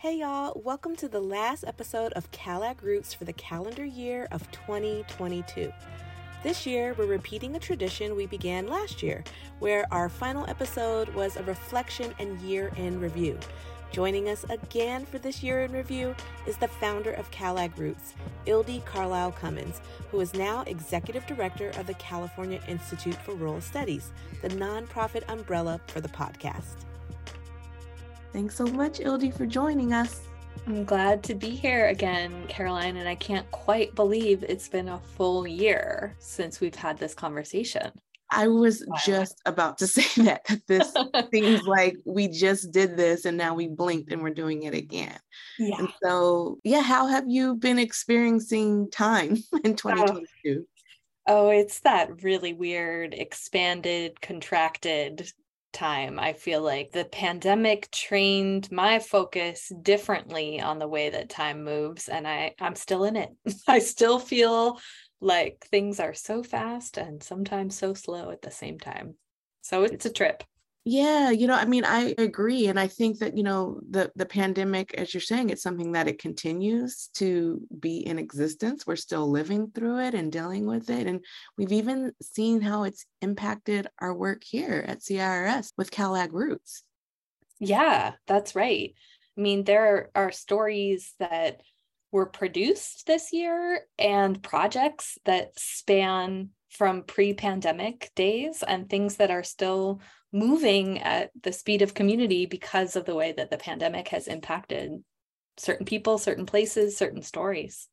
Hey y'all, welcome to the last episode of CalAg Roots for the calendar year of 2022. This year, we're repeating a tradition we began last year, where our final episode was a reflection and year in review. Joining us again for this year in review is the founder of CalAg Roots, Ildi Carlisle Cummins, who is now executive director of the California Institute for Rural Studies, the nonprofit umbrella for the podcast. Thanks so much, Ildi, for joining us. I'm glad to be here again, Caroline, and I can't quite believe it's been a full year since we've had this conversation. I was wow. just about to say that. This seems like we just did this and now we blinked and we're doing it again. Yeah. And so, yeah, how have you been experiencing time in 2022? Oh. oh, it's that really weird, expanded, contracted time. I feel like the pandemic trained my focus differently on the way that time moves and I I'm still in it. I still feel like things are so fast and sometimes so slow at the same time. So it's a trip. Yeah, you know, I mean, I agree, and I think that you know the the pandemic, as you're saying, it's something that it continues to be in existence. We're still living through it and dealing with it, and we've even seen how it's impacted our work here at CIRS with CalAg Roots. Yeah, that's right. I mean, there are stories that were produced this year and projects that span from pre-pandemic days and things that are still moving at the speed of community because of the way that the pandemic has impacted certain people, certain places, certain stories.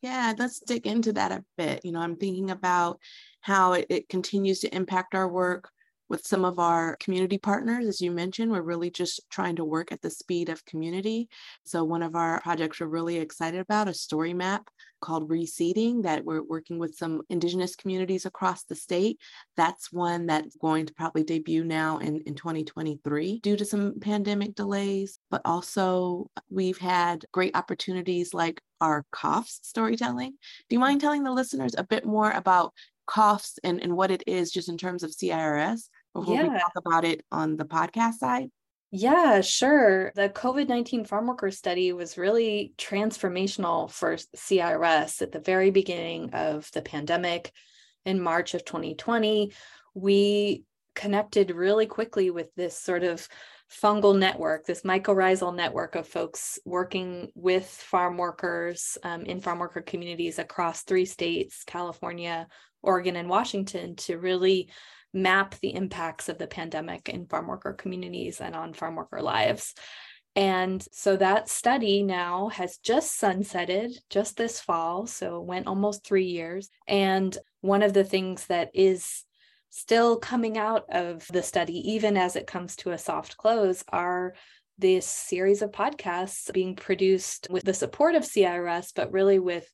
Yeah, let's dig into that a bit. You know, I'm thinking about how it, it continues to impact our work with some of our community partners. As you mentioned, we're really just trying to work at the speed of community. So, one of our projects we're really excited about a story map called Reseeding that we're working with some Indigenous communities across the state. That's one that's going to probably debut now in, in 2023 due to some pandemic delays. But also, we've had great opportunities like our COFS storytelling. Do you mind telling the listeners a bit more about COFS and, and what it is just in terms of CIRS? Before yeah. we talk about it on the podcast side? Yeah, sure. The COVID 19 farm worker study was really transformational for CIRS at the very beginning of the pandemic in March of 2020. We connected really quickly with this sort of fungal network, this mycorrhizal network of folks working with farm workers um, in farm worker communities across three states California, Oregon, and Washington to really map the impacts of the pandemic in farm worker communities and on farm worker lives. And so that study now has just sunsetted just this fall. So it went almost three years. And one of the things that is still coming out of the study, even as it comes to a soft close, are this series of podcasts being produced with the support of CIRS, but really with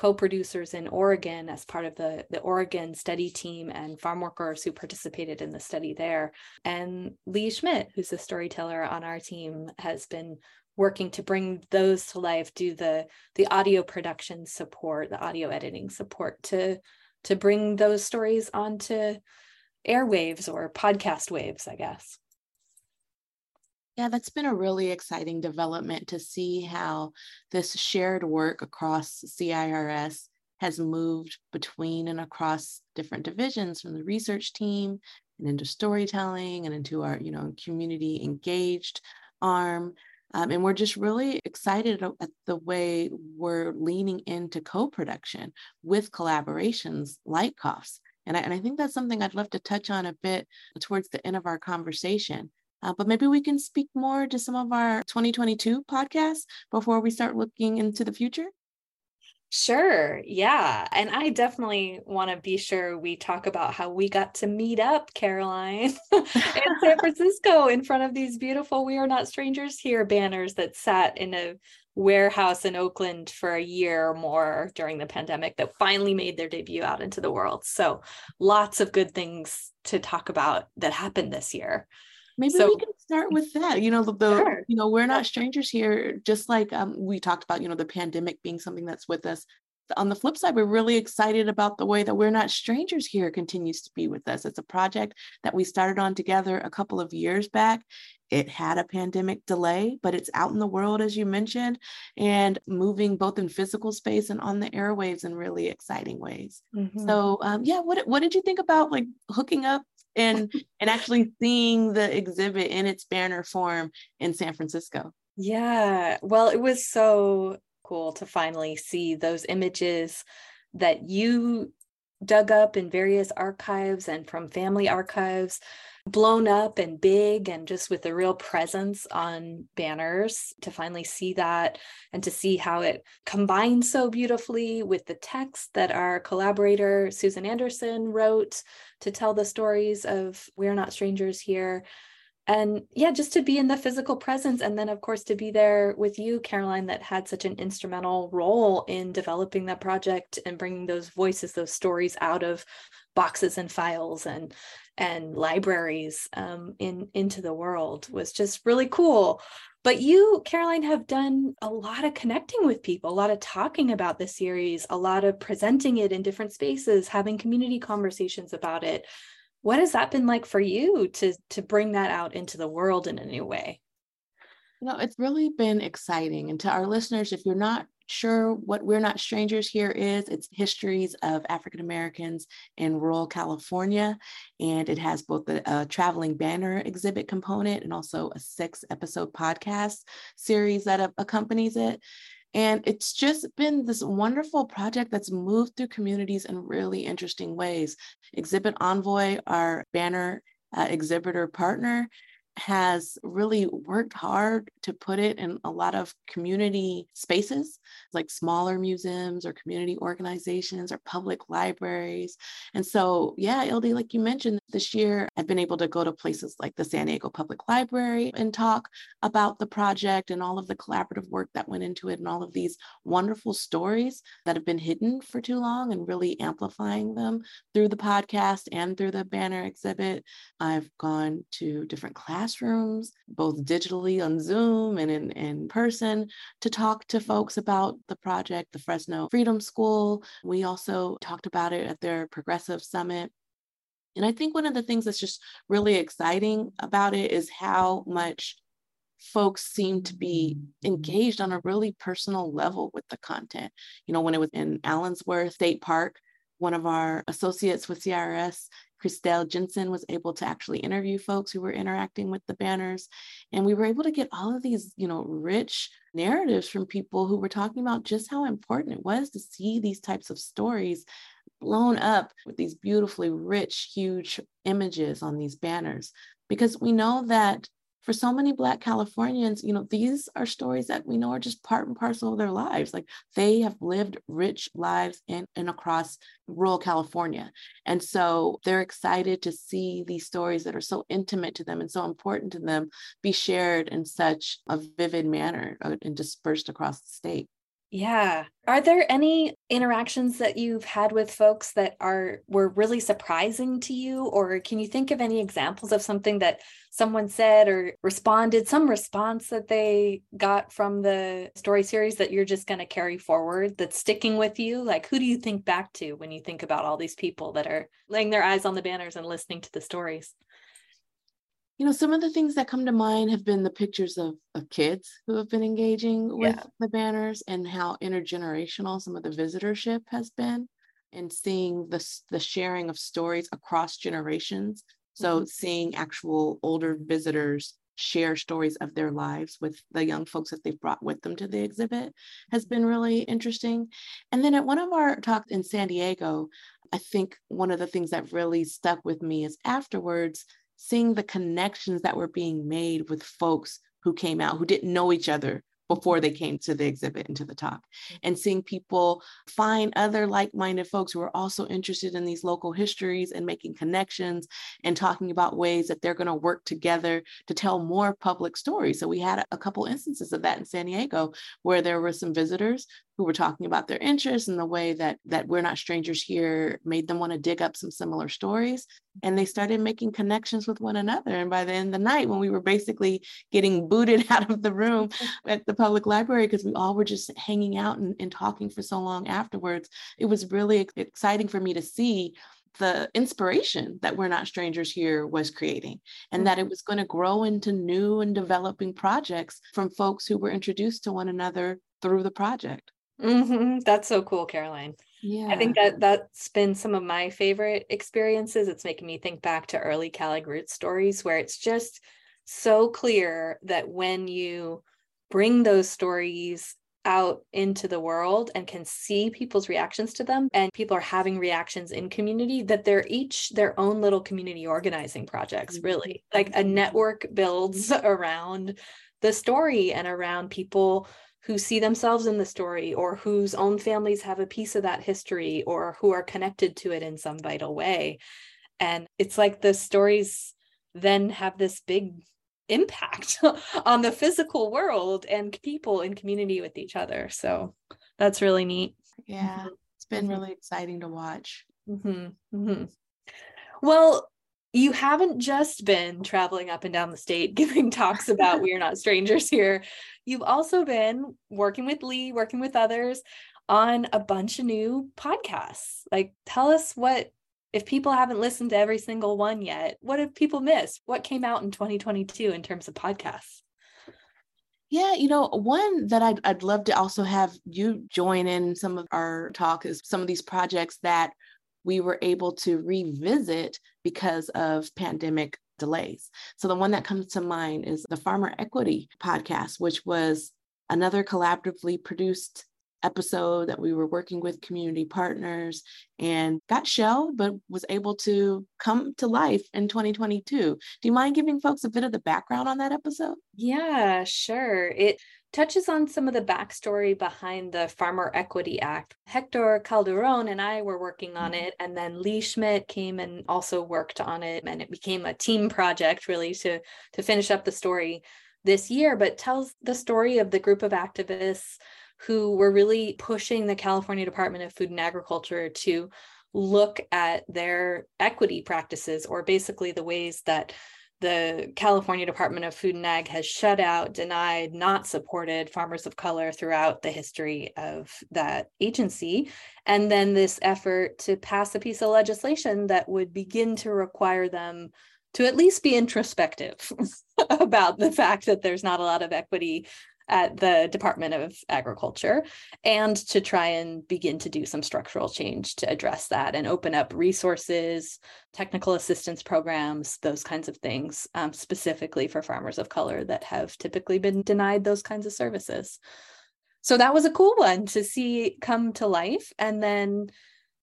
co-producers in Oregon as part of the, the Oregon study team and farm workers who participated in the study there. And Lee Schmidt, who's a storyteller on our team, has been working to bring those to life, do the the audio production support, the audio editing support to to bring those stories onto airwaves or podcast waves, I guess. Yeah, that's been a really exciting development to see how this shared work across CIRS has moved between and across different divisions from the research team and into storytelling and into our, you know, community engaged arm. Um, and we're just really excited at the way we're leaning into co-production with collaborations like COFS. And I, and I think that's something I'd love to touch on a bit towards the end of our conversation. Uh, but maybe we can speak more to some of our 2022 podcasts before we start looking into the future. Sure. Yeah. And I definitely want to be sure we talk about how we got to meet up, Caroline, in San Francisco in front of these beautiful We Are Not Strangers Here banners that sat in a warehouse in Oakland for a year or more during the pandemic that finally made their debut out into the world. So lots of good things to talk about that happened this year. Maybe so, we can start with that. You know, the, the sure. you know, we're not strangers here. Just like um, we talked about, you know, the pandemic being something that's with us. On the flip side, we're really excited about the way that we're not strangers here continues to be with us. It's a project that we started on together a couple of years back, it had a pandemic delay, but it's out in the world, as you mentioned, and moving both in physical space and on the airwaves in really exciting ways. Mm-hmm. So, um, yeah, what what did you think about like hooking up and and actually seeing the exhibit in its banner form in San Francisco? Yeah, well, it was so cool to finally see those images that you dug up in various archives and from family archives blown up and big and just with a real presence on banners to finally see that and to see how it combines so beautifully with the text that our collaborator Susan Anderson wrote to tell the stories of We're Not Strangers Here and yeah just to be in the physical presence and then of course to be there with you caroline that had such an instrumental role in developing that project and bringing those voices those stories out of boxes and files and and libraries um, in into the world was just really cool. But you caroline have done a lot of connecting with people a lot of talking about the series a lot of presenting it in different spaces having community conversations about it what has that been like for you to to bring that out into the world in a new way? You know it's really been exciting. And to our listeners if you're not sure what we're not strangers here is it's histories of african americans in rural california. And it has both a, a traveling banner exhibit component and also a six episode podcast series that accompanies it and it's just been this wonderful project that's moved through communities in really interesting ways. Exhibit Envoy, our banner uh, exhibitor partner, has really worked hard to put it in a lot of community spaces, like smaller museums or community organizations or public libraries. And so, yeah, Ildi, like you mentioned, this year I've been able to go to places like the San Diego Public Library and talk about the project and all of the collaborative work that went into it and all of these wonderful stories that have been hidden for too long and really amplifying them through the podcast and through the banner exhibit. I've gone to different classes classrooms, both digitally on Zoom and in, in person, to talk to folks about the project, the Fresno Freedom School. We also talked about it at their Progressive Summit. And I think one of the things that's just really exciting about it is how much folks seem to be engaged on a really personal level with the content. You know, when it was in Allensworth State Park, one of our associates with CIRS Christelle Jensen was able to actually interview folks who were interacting with the banners. And we were able to get all of these, you know, rich narratives from people who were talking about just how important it was to see these types of stories blown up with these beautifully rich, huge images on these banners. Because we know that for so many Black Californians, you know, these are stories that we know are just part and parcel of their lives. Like they have lived rich lives in and across rural California. And so they're excited to see these stories that are so intimate to them and so important to them be shared in such a vivid manner uh, and dispersed across the state. Yeah. Are there any interactions that you've had with folks that are were really surprising to you or can you think of any examples of something that someone said or responded some response that they got from the story series that you're just going to carry forward that's sticking with you? Like who do you think back to when you think about all these people that are laying their eyes on the banners and listening to the stories? You know, some of the things that come to mind have been the pictures of, of kids who have been engaging with yeah. the banners and how intergenerational some of the visitorship has been and seeing the, the sharing of stories across generations. So mm-hmm. seeing actual older visitors share stories of their lives with the young folks that they've brought with them to the exhibit has been really interesting. And then at one of our talks in San Diego, I think one of the things that really stuck with me is afterwards, seeing the connections that were being made with folks who came out who didn't know each other before they came to the exhibit and to the talk. Mm-hmm. And seeing people find other like-minded folks who are also interested in these local histories and making connections and talking about ways that they're going to work together to tell more public stories. So we had a couple instances of that in san diego where there were some visitors who were talking about their interests and the way that that we're not strangers here made them want to dig up some similar stories and they started making connections with one another and by the end of the night when we were basically getting booted out of the room at the public library because we all were just hanging out and, and talking for so long afterwards it was really exciting for me to see the inspiration that We're Not Strangers Here was creating, and mm-hmm. that it was going to grow into new and developing projects from folks who were introduced to one another through the project. Mm-hmm. That's so cool, Caroline. Yeah. I think that that's been some of my favorite experiences. It's making me think back to early CalAg Root stories where it's just so clear that when you bring those stories out into the world and can see people's reactions to them and people are having reactions in community that they're each their own little community organizing projects mm-hmm. really like a network builds around the story and around people who see themselves in the story or whose own families have a piece of that history or who are connected to it in some vital way and it's like the stories then have this big impact on the physical world and people in community with each other. So that's really neat. Yeah, mm-hmm. it's been mm-hmm. really exciting to watch. Mm-hmm. Mm-hmm. Well, you haven't just been traveling up and down the state giving talks about We're Not Strangers here. You've also been working with Lee, working with others on a bunch of new podcasts. Like, tell us what if people haven't listened to every single one yet, what have people missed? What came out in 2022 in terms of podcasts? Yeah, you know, one that I'd, I'd love to also have you join in some of our talk is some of these projects that we were able to revisit because of pandemic delays. So the one that comes to mind is the Farmer Equity podcast, which was another collaboratively produced episode that we were working with community partners and got shelved, but was able to come to life in 2022. Do you mind giving folks a bit of the background on that episode? Yeah, sure. It touches on some of the backstory behind the Farmer Equity Act. Hector Calderon and I were working on mm-hmm. it, and then Lee Schmidt came and also worked on it, and it became a team project really to to finish up the story this year, but tells the story of the group of activists who were really pushing the California Department of Food and Agriculture to look at their equity practices, or basically the ways that the California Department of Food and Ag has shut out, denied, not supported farmers of color throughout the history of that agency. And then this effort to pass a piece of legislation that would begin to require them to at least be introspective about the fact that there's not a lot of equity at the Department of Agriculture and to try and begin to do some structural change to address that and open up resources, technical assistance programs, those kinds of things, um, specifically for farmers of color that have typically been denied those kinds of services. So that was a cool one to see come to life. And then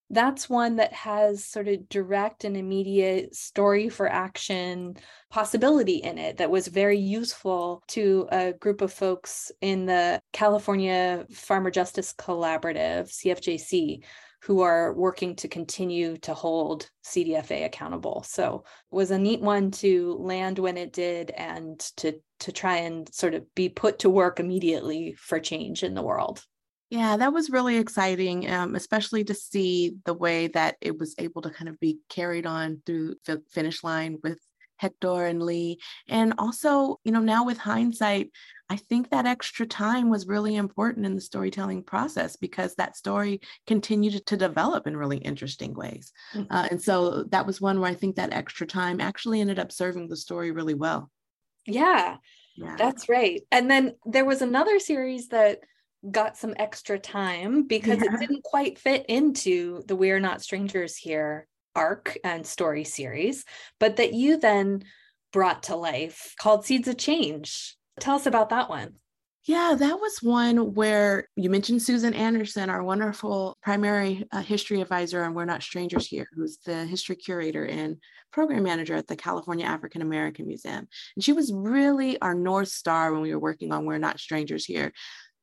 that's one that has sort of direct and immediate story for action possibility in it that was very useful to a group of folks in the California Farmer Justice Collaborative, CFJC, who are working to continue to hold CDFA accountable. So it was a neat one to land when it did and to to try and sort of be put to work immediately for change in the world. Yeah, that was really exciting, um, especially to see the way that it was able to kind of be carried on through the finish line with Hector and Lee. And also, you know, now with hindsight, I think that extra time was really important in the storytelling process because that story continued to develop in really interesting ways. Mm-hmm. Uh, and so that was one where I think that extra time actually ended up serving the story really well. Yeah, yeah. that's right. And then there was another series that got some extra time because yeah. it didn't quite fit into the We're Not Strangers Here arc and story series, but that you then brought to life called Seeds of Change. Tell us about that one. Yeah, that was one where you mentioned Susan Anderson, our wonderful primary uh, history advisor on We're Not Strangers Here, who's the history curator and program manager at the California African American Museum. And she was really our North Star when we were working on We're Not Strangers Here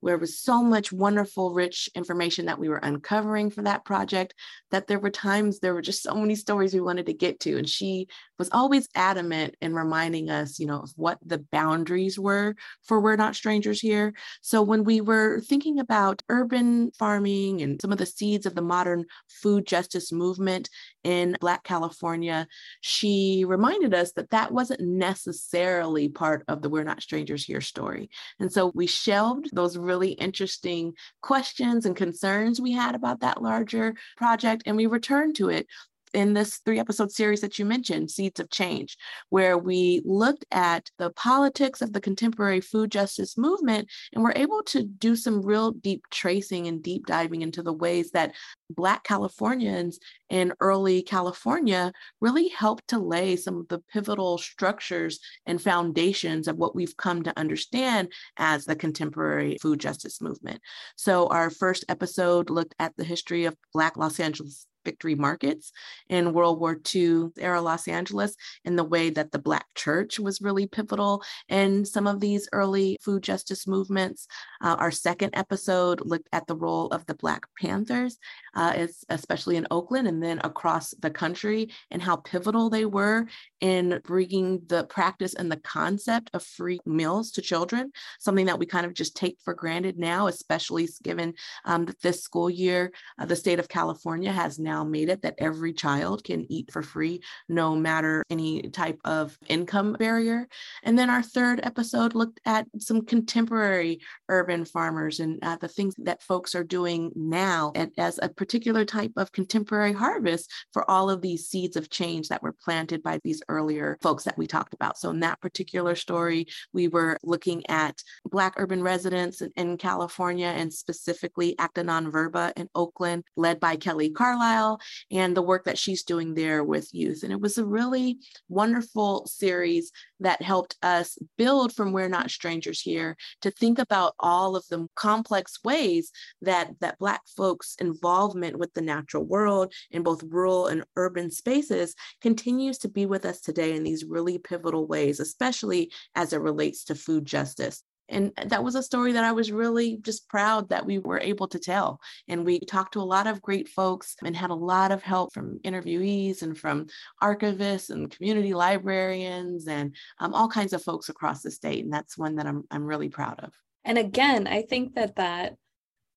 there was so much wonderful, rich information that we were uncovering for that project that there were times there were just so many stories we wanted to get to. And she was always adamant in reminding us, you know, of what the boundaries were for We're Not Strangers Here. So when we were thinking about urban farming and some of the seeds of the modern food justice movement in Black California, she reminded us that that wasn't necessarily part of the We're Not Strangers Here story. And so we shelved those really interesting questions and concerns we had about that larger project and we returned to it in this three episode series that you mentioned, Seeds of Change, where we looked at the politics of the contemporary food justice movement and we're able to do some real deep tracing and deep diving into the ways that Black Californians in early California really helped to lay some of the pivotal structures and foundations of what we've come to understand as the contemporary food justice movement. So, our first episode looked at the history of Black Los Angeles victory markets in World War II era Los Angeles in the way that the Black church was really pivotal in some of these early food justice movements. Uh, our second episode looked at the role of the Black Panthers, uh, especially in Oakland and then across the country, and how pivotal they were in bringing the practice and the concept of free meals to children, something that we kind of just take for granted now, especially given um, that this school year, uh, the state of California has now made it that every child can eat for free, no matter any type of income barrier. And then our third episode looked at some contemporary urban farmers and uh, the things that folks are doing now and as a particular type of contemporary harvest for all of these seeds of change that were planted by these earlier folks that we talked about. So in that particular story, we were looking at Black urban residents in, in California and specifically Acta Non Verba in Oakland, led by Kelly Carlisle and the work that she's doing there with youth. And it was a really wonderful series that helped us build from We're Not Strangers Here to think about all of the complex ways that, that Black folks' involvement with the natural world in both rural and urban spaces continues to be with us today in these really pivotal ways, especially as it relates to food justice. And that was a story that I was really just proud that we were able to tell. And we talked to a lot of great folks and had a lot of help from interviewees and from archivists and community librarians and um, all kinds of folks across the state. And that's one that I'm, I'm really proud of. And again, I think that that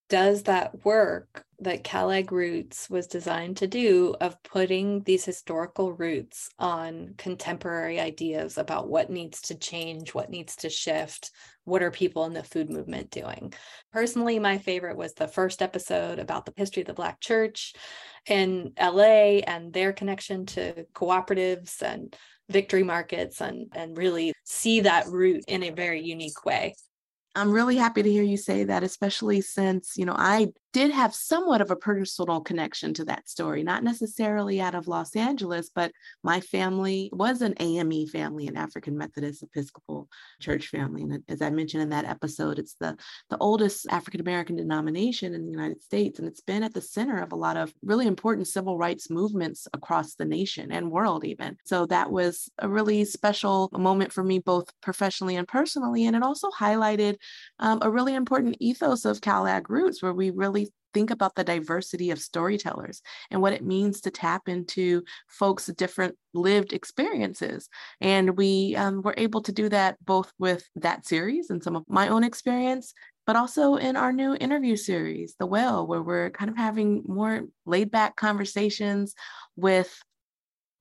does that work that CalAg Roots was designed to do of putting these historical roots on contemporary ideas about what needs to change, what needs to shift, what are people in the food movement doing. Personally, my favorite was the first episode about the history of the Black church in LA and their connection to cooperatives and victory markets and, and really see that root in a very unique way. I'm really happy to hear you say that, especially since, you know, I did have somewhat of a personal connection to that story, not necessarily out of Los Angeles, but my family was an AME family, an African Methodist Episcopal Church family. And as I mentioned in that episode, it's the, the oldest African American denomination in the United States. And it's been at the center of a lot of really important civil rights movements across the nation and world, even. So that was a really special moment for me, both professionally and personally. And it also highlighted um, a really important ethos of CalAg Roots, where we really think about the diversity of storytellers and what it means to tap into folks' different lived experiences. And we um, were able to do that both with that series and some of my own experience, but also in our new interview series, The Well, where we're kind of having more laid back conversations with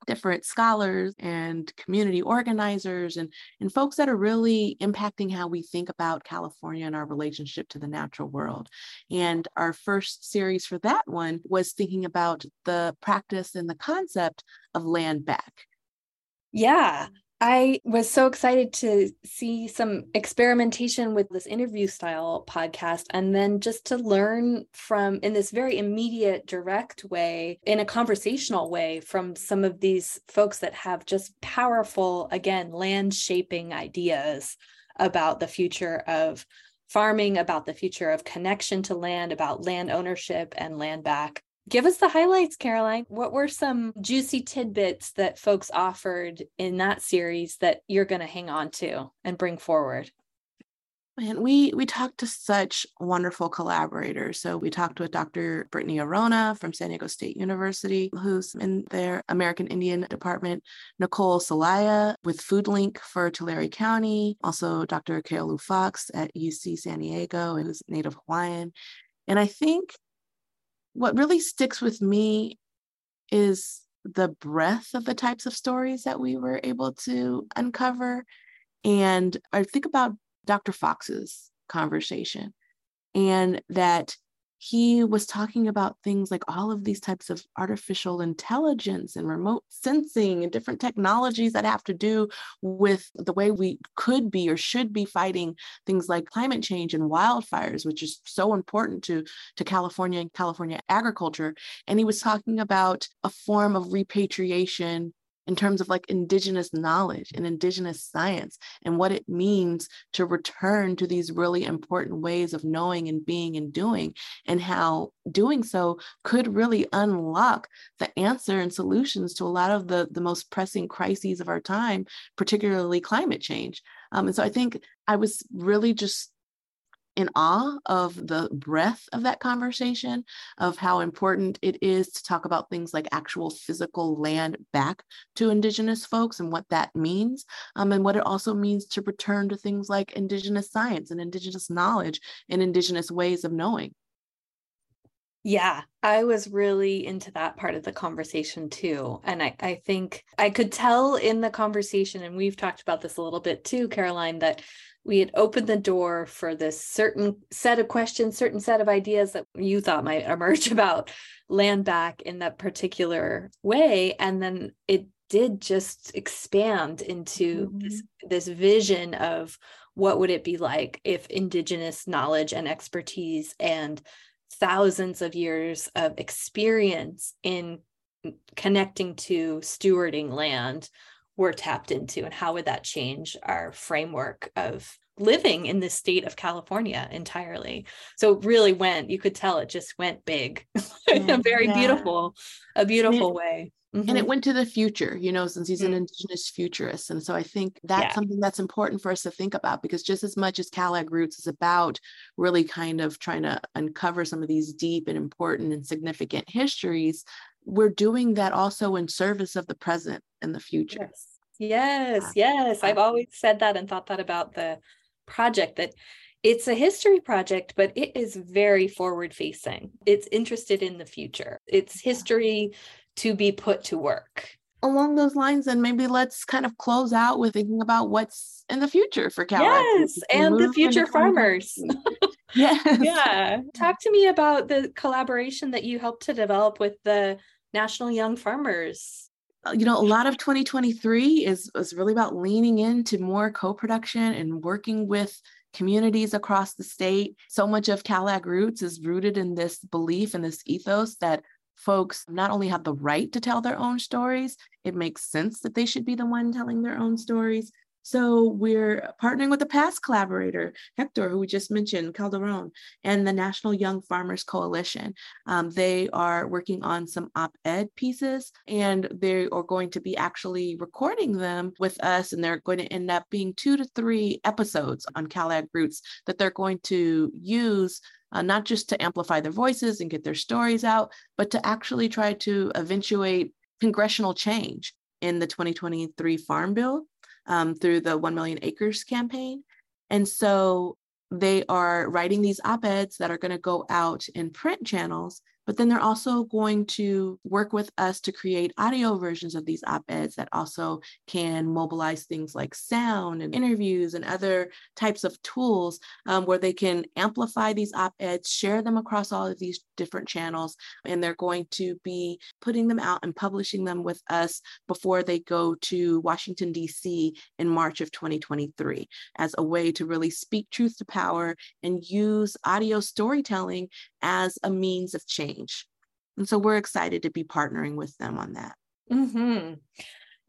different scholars and community organizers and, and folks that are really impacting how we think about California and our relationship to the natural world. And our first series for that one was thinking about the practice and the concept of land back. Yeah, I was so excited to see some experimentation with this interview style podcast and then just to learn from, in this very immediate, direct way, in a conversational way, from some of these folks that have just powerful, again, land shaping ideas about the future of farming, about the future of connection to land, about land ownership and land back. Give us the highlights, Caroline. What were some juicy tidbits that folks offered in that series that you're going to hang on to and bring forward? And we we talked to such wonderful collaborators. So we talked with Dr. Brittany Orona from San Diego State University, who's in their American Indian department, Nicole Salaya with FoodLink for Tulare County, also Dr. Keolu Fox at UC San Diego, who's Native Hawaiian. And I think what really sticks with me is the breadth of the types of stories that we were able to uncover. And I think about Dr. Fox's conversation and that he was talking about things like all of these types of artificial intelligence and remote sensing and different technologies that have to do with the way we could be or should be fighting things like climate change and wildfires which is so important to to California and California agriculture. And he was talking about a form of repatriation in terms of like indigenous knowledge and indigenous science and what it means to return to these really important ways of knowing and being and doing and how doing so could really unlock the answer and solutions to a lot of the the most pressing crises of our time particularly climate change. Um, and so i think i was really just in awe of the breadth of that conversation, of how important it is to talk about things like actual physical land back to Indigenous folks and what that means, um, and what it also means to return to things like Indigenous science and Indigenous knowledge and Indigenous ways of knowing. Yeah, I was really into that part of the conversation too. And I, I think I could tell in the conversation, and we've talked about this a little bit too, Caroline, that we had opened the door for this certain set of questions, certain set of ideas that you thought might emerge about land back in that particular way. And then it did just expand into mm-hmm. this, this vision of what would it be like if indigenous knowledge and expertise and thousands of years of experience in connecting to stewarding land were tapped into and how would that change our framework of living in the state of California entirely. So it really went, you could tell it just went big in a very yeah. beautiful, a beautiful and it, way. Mm-hmm. And it mm-hmm. went to the future, you know, since he's mm-hmm. an indigenous futurist. And so I think that's yeah. something that's important for us to think about because just as much as CalAg Roots is about really kind of trying to uncover some of these deep and important and significant histories, we're doing that also in service of the present and the future. Yes. Yes, yes. I've always said that and thought that about the project that it's a history project, but it is very forward facing. It's interested in the future. It's history to be put to work. Along those lines, then maybe let's kind of close out with thinking about what's in the future for Cal. Yes, and the future farmers. yes. Yeah. Talk to me about the collaboration that you helped to develop with the National Young Farmers uh, you know, a lot of 2023 is, is really about leaning into more co-production and working with communities across the state. So much of CalAg Roots is rooted in this belief and this ethos that folks not only have the right to tell their own stories, it makes sense that they should be the one telling their own stories, so we're partnering with a past collaborator, Hector, who we just mentioned, Calderon, and the National Young Farmers Coalition. Um, they are working on some op-ed pieces and they are going to be actually recording them with us and they're going to end up being two to three episodes on CalAg Roots that they're going to use uh, not just to amplify their voices and get their stories out, but to actually try to eventuate congressional change in the 2023 Farm Bill um, through the 1 Million Acres campaign. And so they are writing these op eds that are going to go out in print channels but then they're also going to work with us to create audio versions of these op eds that also can mobilize things like sound and interviews and other types of tools um, where they can amplify these op eds, share them across all of these different channels, and they're going to be putting them out and publishing them with us before they go to Washington, D.C. in March of 2023 as a way to really speak truth to power and use audio storytelling as a means of change. And so we're excited to be partnering with them on that. Mm-hmm.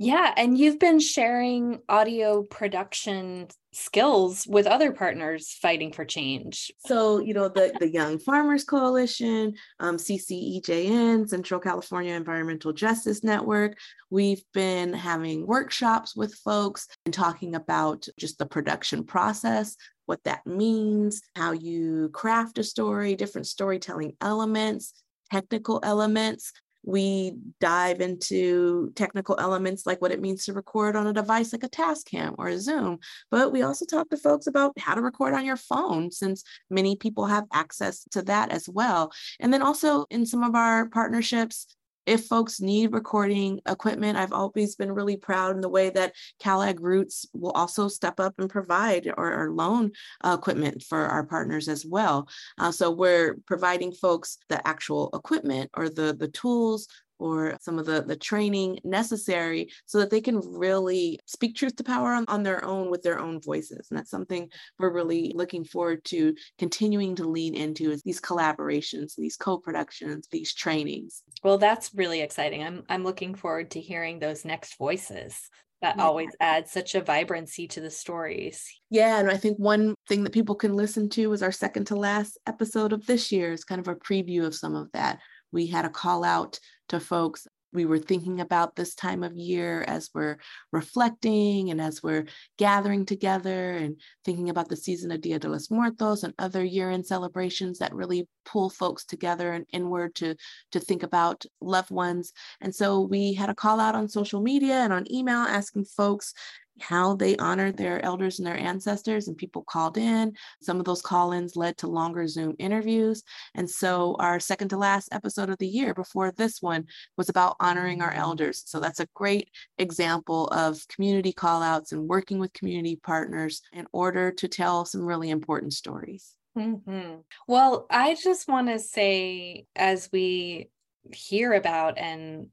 Yeah. And you've been sharing audio production skills with other partners fighting for change. So, you know, the, the Young Farmers Coalition, um, CCEJN, Central California Environmental Justice Network, we've been having workshops with folks and talking about just the production process what that means, how you craft a story, different storytelling elements, technical elements. We dive into technical elements like what it means to record on a device like a Tascam or a Zoom. But we also talk to folks about how to record on your phone, since many people have access to that as well. And then also in some of our partnerships, if folks need recording equipment, I've always been really proud in the way that CalAg Roots will also step up and provide or, or loan uh, equipment for our partners as well. Uh, so we're providing folks the actual equipment or the, the tools or some of the, the training necessary so that they can really speak truth to power on, on their own with their own voices. And that's something we're really looking forward to continuing to lean into is these collaborations, these co-productions, these trainings. Well, that's really exciting. I'm I'm looking forward to hearing those next voices that yeah. always adds such a vibrancy to the stories. Yeah, and I think one thing that people can listen to is our second to last episode of this year is kind of a preview of some of that. We had a call out to folks we were thinking about this time of year as we're reflecting and as we're gathering together and thinking about the season of Dia de los Muertos and other year-end celebrations that really pull folks together and inward to, to think about loved ones. And so we had a call out on social media and on email asking folks how they honored their elders and their ancestors, and people called in. Some of those call ins led to longer Zoom interviews. And so, our second to last episode of the year before this one was about honoring our elders. So, that's a great example of community call outs and working with community partners in order to tell some really important stories. Mm-hmm. Well, I just want to say, as we hear about and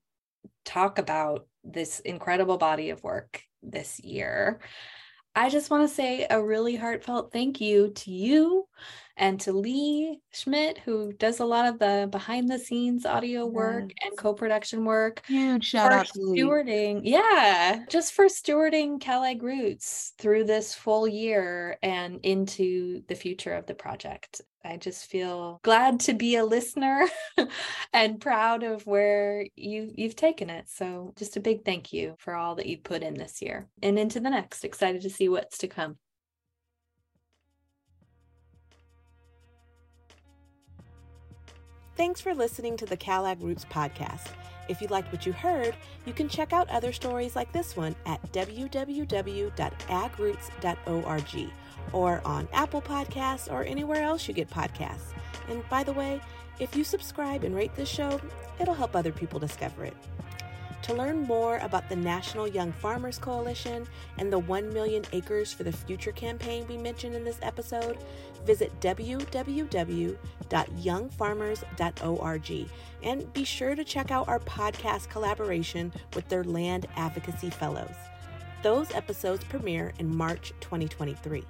talk about this incredible body of work this year. I just want to say a really heartfelt thank you to you and to Lee Schmidt, who does a lot of the behind the scenes audio work yes. and co production work. Huge shout out to stewarding. Lee. Yeah, just for stewarding CalAg Roots through this full year and into the future of the project. I just feel glad to be a listener and proud of where you you've taken it. So just a big thank you for all that you put in this year and into the next. Excited to see what's to come. Thanks for listening to the CalAg Roots podcast. If you liked what you heard, you can check out other stories like this one at www.agroots.org or on Apple Podcasts or anywhere else you get podcasts. And by the way, if you subscribe and rate this show, it'll help other people discover it. To learn more about the National Young Farmers Coalition and the 1 Million Acres for the Future campaign we mentioned in this episode, visit www.youngfarmers.org and be sure to check out our podcast collaboration with their Land Advocacy Fellows. Those episodes premiere in March 2023.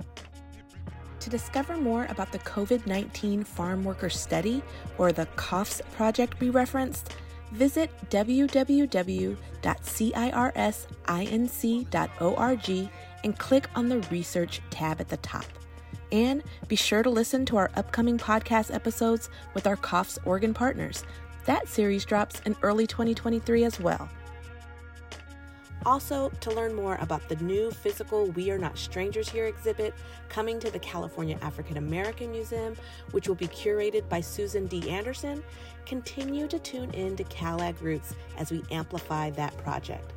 To discover more about the COVID 19 Farm Worker Study or the COFS project we referenced, visit www.cirsinc.org and click on the Research tab at the top. And be sure to listen to our upcoming podcast episodes with our COFS Oregon partners. That series drops in early 2023 as well. Also, to learn more about the new physical We Are Not Strangers Here exhibit coming to the California African American Museum, which will be curated by Susan D. Anderson, continue to tune in to CalAg Roots as we amplify that project.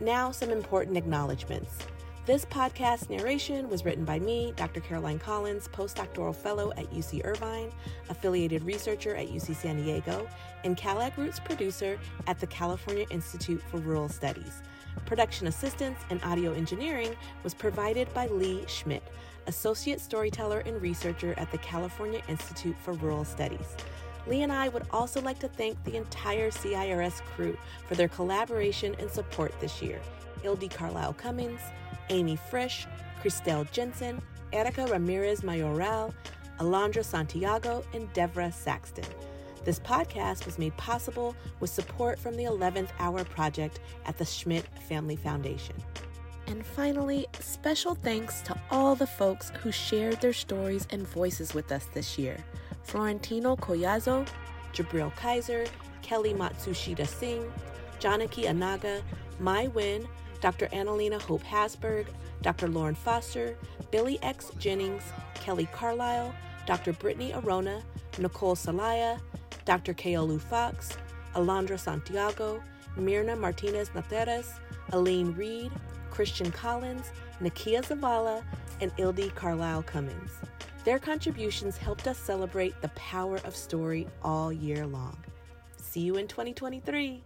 Now, some important acknowledgments. This podcast narration was written by me, Dr. Caroline Collins, postdoctoral fellow at UC Irvine, affiliated researcher at UC San Diego, and CalAg Roots producer at the California Institute for Rural Studies. Production assistance and audio engineering was provided by Lee Schmidt, associate storyteller and researcher at the California Institute for Rural Studies. Lee and I would also like to thank the entire CIRS crew for their collaboration and support this year. Ildi Carlisle Cummins, Amy Frisch, Christelle Jensen, Erica Ramirez Mayoral, Alondra Santiago, and Devra Saxton. This podcast was made possible with support from the 11th Hour Project at the Schmidt Family Foundation. And finally, special thanks to all the folks who shared their stories and voices with us this year. Florentino Collazo, Jabril Kaiser, Kelly Matsushita Singh, Janaki Anaga, Mai Win, Dr. Analena Hope Hassberg, Dr. Lauren Foster, Billy X. Jennings, Kelly Carlisle, Dr. Brittany Orona, Nicole Salaya, Dr. Keolu Fox, Alondra Santiago, Mirna Martinez Nateras, Elaine Reed, Christian Collins, Nakia Zavala, and Ildi Carlisle Cummins. Their contributions helped us celebrate the power of story all year long. See you in 2023.